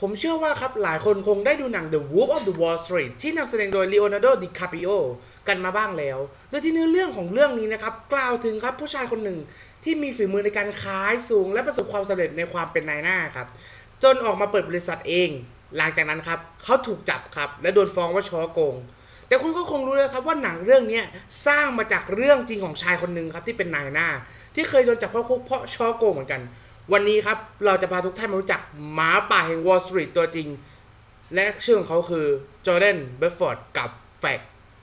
ผมเชื่อว่าครับหลายคนคงได้ดูหนัง The Wolf of the Wall Street ที่นำแสดงโดย Leonardo DiCaprio กันมาบ้างแล้ว โดยที่เนื้อเรื่องของเรื่องนี้นะครับ กล่าวถึงครับผู้ชายคนหนึ่งที่มีฝีมือในการขายสูง และประสบความสำเร็จในความเป็นนายหน้าครับ จนออกมาเปิดบริษัทเอง หลังจากนั้นครับเขาถูกจับครับ และโดนฟ้องว่าช้อโกง แต่คุณก็คงรู้เลยครับว่าหนังเรื่องนี้สร้างมาจากเรื่องจริงของชายคนหนึ่งครับที่เป็นนายหน้า ที่เคยโดนจับเข้าคุกเพราะช้อโกงเหมือนกัน วันนี้ครับเราจะพาทุกท่านมารู้จักหมาป่าแห่งวอล l ์สตรีทตัวจริง และชื่อของเขาคือจอร์แดนเบลฟอร์ตกับแฟก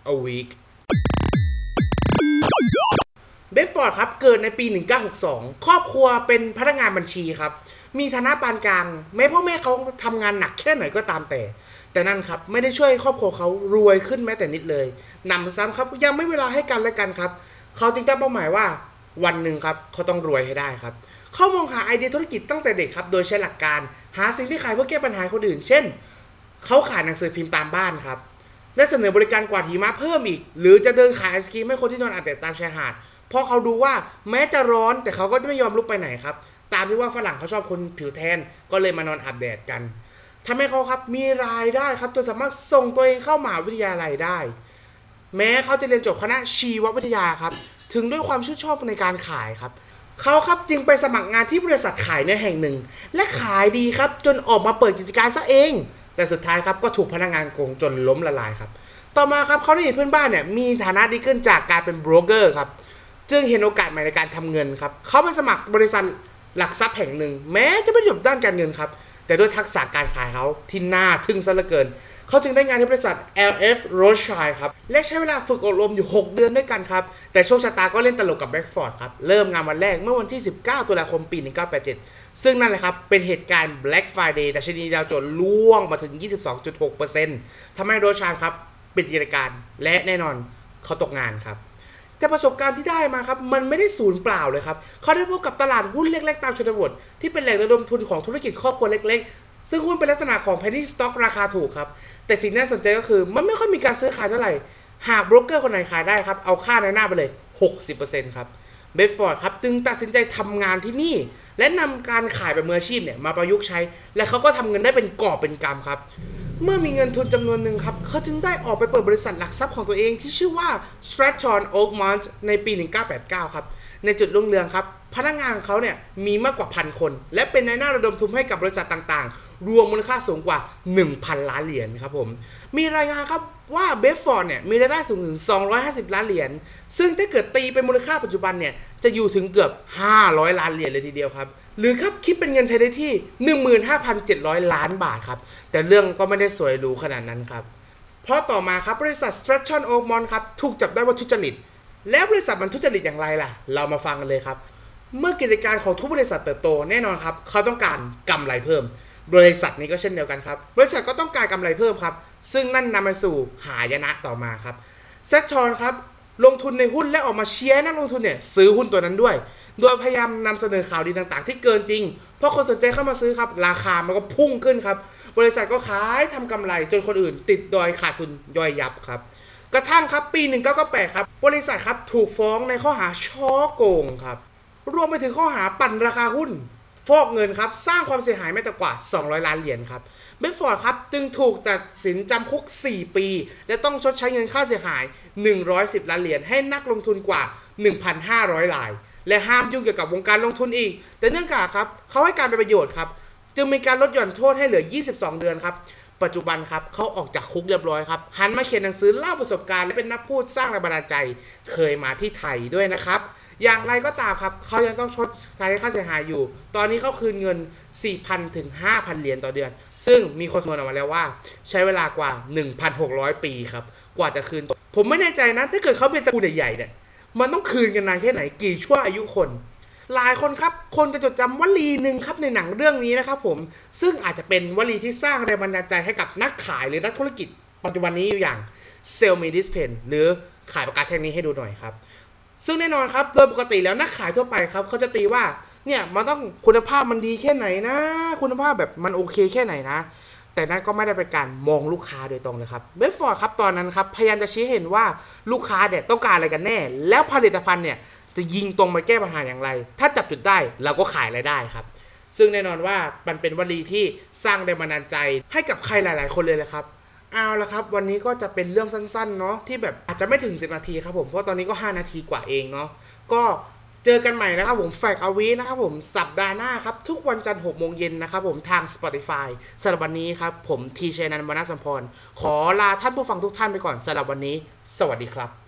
อวีกเบลฟอร์ตครับเกิดในปี 1962 ครอบครัวเป็นพนักงานบัญชีครับ มีฐานะปานกลาง แม้พ่อแม่เขาทำงานหนักแค่ไหนก็ตามแต่ แต่นั่นครับ ไม่ได้ช่วยครอบครัวเขารวยขึ้นแม้แต่นิดเลยหนำซ้ำครับยังไม่มีเวลาให้กันและกันครับ เขาจึงตั้งเป้าหมายว่าวันหนึ่งครับเขาต้องรวยให้ได้ครับ เขามองหาไอเดียธุรกิจตั้งแต่เด็กครับ โดยใช้หลักการ หาสิ่งที่ขายเพื่อแก้ปัญหาคนอื่น เช่น เขาขายหนังสือพิมพ์ตามบ้านครับและเสนอบริการกวาดหิมะเพิ่มอีก หรือจะเดินขายไอศกรีมให้คนที่นอนอาบแดดตามชายหาด เพราะเขาดูว่าแม้จะร้อนแต่เขาก็ไม่ยอมลุกไปไหนครับ ตามที่ว่าฝรั่งเขาชอบคนผิวแทน ก็เลยมานอนอาบแดดกันทำให้เขาครับมีรายได้ครับจนสามารถส่งตัวเองเข้ามหาวิทยาลัยได้ แม้เขาจะเรียนจบคณะชีววิทยาครับ ถึงด้วยความชื่นชอบในการขายครับ เขาครับจึงไปสมัครงานที่บริษัทขายเนื้อแห่งหนึ่ง และขายดีครับจนออกมาเปิดกิจการซะเอง แต่สุดท้ายครับก็ถูกพนักงานโกงจนล้มละลายครับ ต่อมาครับเขาได้เห็นเพื่อนบ้านเนี่ยมีฐานะดีขึ้นจากการเป็นโบรกเกอร์ครับจึงเห็นโอกาสใหม่ในการทำเงินครับเขาไปสมัครบริษัทหลักทรัพย์แห่งหนึ่ง แม้จะไม่จบด้านการเงินครับแต่ด้วยทักษะการขายเขาที่น่าทึ่งซะเหลือเกิน เขาจึงได้งานที่บริษัท LF Rothschild ครับ และใช้เวลาฝึกอบรมอยู่ 6 เดือนด้วยกันครับ แต่โชคชะตาก็เล่นตลกกับเบลฟอร์ตครับ เริ่มงานวันแรกเมื่อวันที่ 19 ตุลาคมปี 1987 ซึ่งนั่นแหละครับ เป็นเหตุการณ์ Black Friday ดัชนีดาวโจนส์ร่วงมาถึง 22.6%ทำให้โรชานครับปิดกิจการ และแน่นอนเขาตกงานครับแต่ประสบการณ์ที่ได้มาครับ มันไม่ได้สูญเปล่าเลยครับ เขาได้พบกับตลาดหุ้นเล็ก ๆ ตามชนบทที่เป็นแหล่งระดมทุนของธุรกิจครอบครัวเล็ก ๆ ซึ่งหุ้นเป็นลักษณะของ penny stock ราคาถูกครับ แต่สิ่งที่น่าสนใจก็คือ มันไม่ค่อยมีการซื้อขายเท่าไหร่ หากโบรกเกอร์คนไหนขายได้ครับ เอาค่าในหน้าไปเลย 60%ครับเบฟฟอร์ดครับจึงตัดสินใจทำงานที่นี่ และนำการขายแบบมืออาชีพเนี่ยมาประยุกต์ใช้ และเขาก็ทำเงินได้เป็นกอบเป็นกำครับ เมื่อมีเงินทุนจำนวนหนึ่งครับ เขาจึงได้ออกไปเปิดบริษัทหลักทรัพย์ของตัวเองที่ชื่อว่า Stratton Oakmont ในปี 1989 ครับ ในจุดรุ่งเรืองครับ พนักงานของเขาเนี่ยมีมากกว่าพันคน และเป็นในหน้าระดมทุนให้กับบริษัทต่างๆ รวมมูลค่าสูงกว่า 1,000 ล้านเหรียญครับผม มีรายงานครับว่าเบฟฟอร์ดเนี่ยมีรายได้สูงถึง 250 ล้านเหรียญ ซึ่งถ้าเกิดตีเป็นมูลค่าปัจจุบันเนี่ยจะอยู่ถึงเกือบ 500 ล้านเหรียญเลยทีเดียวครับ หรือครับคิดเป็นเงินไทยได้ที่ 15,700 ล้านบาทครับ แต่เรื่องก็ไม่ได้สวยหรูขนาดนั้นครับ เพราะต่อมาครับบริษัท Stratton Oakmont ครับถูกจับได้ว่าทุจริต แล้วบริษัทมันทุจริตอย่างไรล่ะ เรามาฟังกันเลยครับ เมื่อกิจการของทุกบริษัทเติบโตแน่นอนครับ เขาต้องการกำไรเพิ่ม บริษัทนี้ก็เช่นเดียวกันครับ บริษัทก็ต้องการกำไรเพิ่มครับ ซึ่งนั่นนำไปสู่หายนะต่อมาครับเซตชอนครับลงทุนในหุ้นและออกมาเชียร์นักลงทุนเนี่ยซื้อหุ้นตัวนั้นด้วย โดยพยายามนำเสนอข่าวดีต่างๆ ที่เกินจริง เพราะคนสนใจเข้ามาซื้อครับ ราคามันก็พุ่งขึ้นครับ บริษัทก็ขายทำกำไรจนคนอื่น ติดดอยขาดทุนย่อยยับครับ กระทั่งครับปี 1998 ครับ บริษัทครับถูกฟ้องในข้อหาช่อโกงครับ รวมไปถึงข้อหาปั่นราคาหุ้น ฟอกเงินครับ สร้างความเสียหายไม่ต่ำกว่า 200 ล้านเหรียญครับเบฟฟอร์ดครับ จึงถูกตัดสินจำคุก 4 ปี และต้องชดใช้เงินค่าเสียหาย 110 ล้านเหรียญให้นักลงทุนกว่า 1,500ราย และห้ามยุ่งเกี่ยวกับวงการลงทุนอีก แต่เนื่องจากครับเขาให้การเป็นประโยชน์ครับ จึงมีการลดหย่อนโทษให้เหลือ 22 เดือนครับปัจจุบันครับเขาออกจากคุกเรียบร้อยครับหันมาเขียนหนังสือเล่าประสบการณ์และเป็นนักพูดสร้างแรงบันดาลใจ เคยมาที่ไทยด้วยนะครับ อย่างไรก็ตามครับ เขายังต้องชดใช้ค่าเสียหายอยู่ ตอนนี้เขาคืนเงิน 4,000 ถึง 5,000 เหรียญต่อเดือน ซึ่งมีคนคำนวณออกมาแล้วว่า ใช้เวลากว่า 1,600 ปีครับ กว่าจะคืน ผมไม่แน่ใจนะ ถ้าเกิดเขาเป็นตระกูลใหญ่ๆเนี่ย มันต้องคืนกันนานแค่ไหน กี่ชั่วอายุคน หลายคนครับ คนจะจดจำวลีหนึ่งครับในหนังเรื่องนี้นะครับผม ซึ่งอาจจะเป็นวลีที่สร้างแรงบันดาลใจให้กับนักขายหรือนักธุรกิจปัจจุบันนี้อยู่อย่าง sell me this pen หรือขายปากกาแท่งนี้ให้ดูหน่อยครับ ซึ่งแน่นอนครับโดยปกติแล้วนักขายทั่วไปครับเขาจะตีว่าเนี่ยมันต้องคุณภาพมันดีแค่ไหนนะ คุณภาพแบบมันโอเคแค่ไหนนะ แต่นั่นก็ไม่ได้เป็นการมองลูกค้าโดยตรงเลยครับเบฟฟอร์ดครับตอนนั้นครับพยายามจะชี้เห็นว่าลูกค้าเนี่ยต้องการอะไรกันแน่ แล้วผลิตภัณฑ์เนี่ยจะยิงตรงไปแก้ปัญหาอย่างไร ถ้าจับจุดได้เราก็ขายรายได้ครับ ซึ่งแน่นอนว่ามันเป็นวลีที่สร้างแรงบันดาลใจให้กับใครหลาย ๆ คนเลยแหละครับ เอาละครับ วันนี้ก็จะเป็นเรื่องสั้นๆเนาะที่แบบอาจจะไม่ถึง 10 นาทีครับผม เพราะตอนนี้ก็ 5 นาทีกว่าเองเนาะก็เจอกันใหม่นะครับผมแฟกเอาวีนะครับผมสัปดาห์หน้าครับ ทุกวันจันทร์6โมงเย็นนะครับผมทาง Spotify สำหรับวันนี้ครับ ผมทีเชนันวรรณสัมพร ขอลาท่านผู้ฟังทุกท่านไปก่อนสำหรับวันนี้ สวัสดีครับ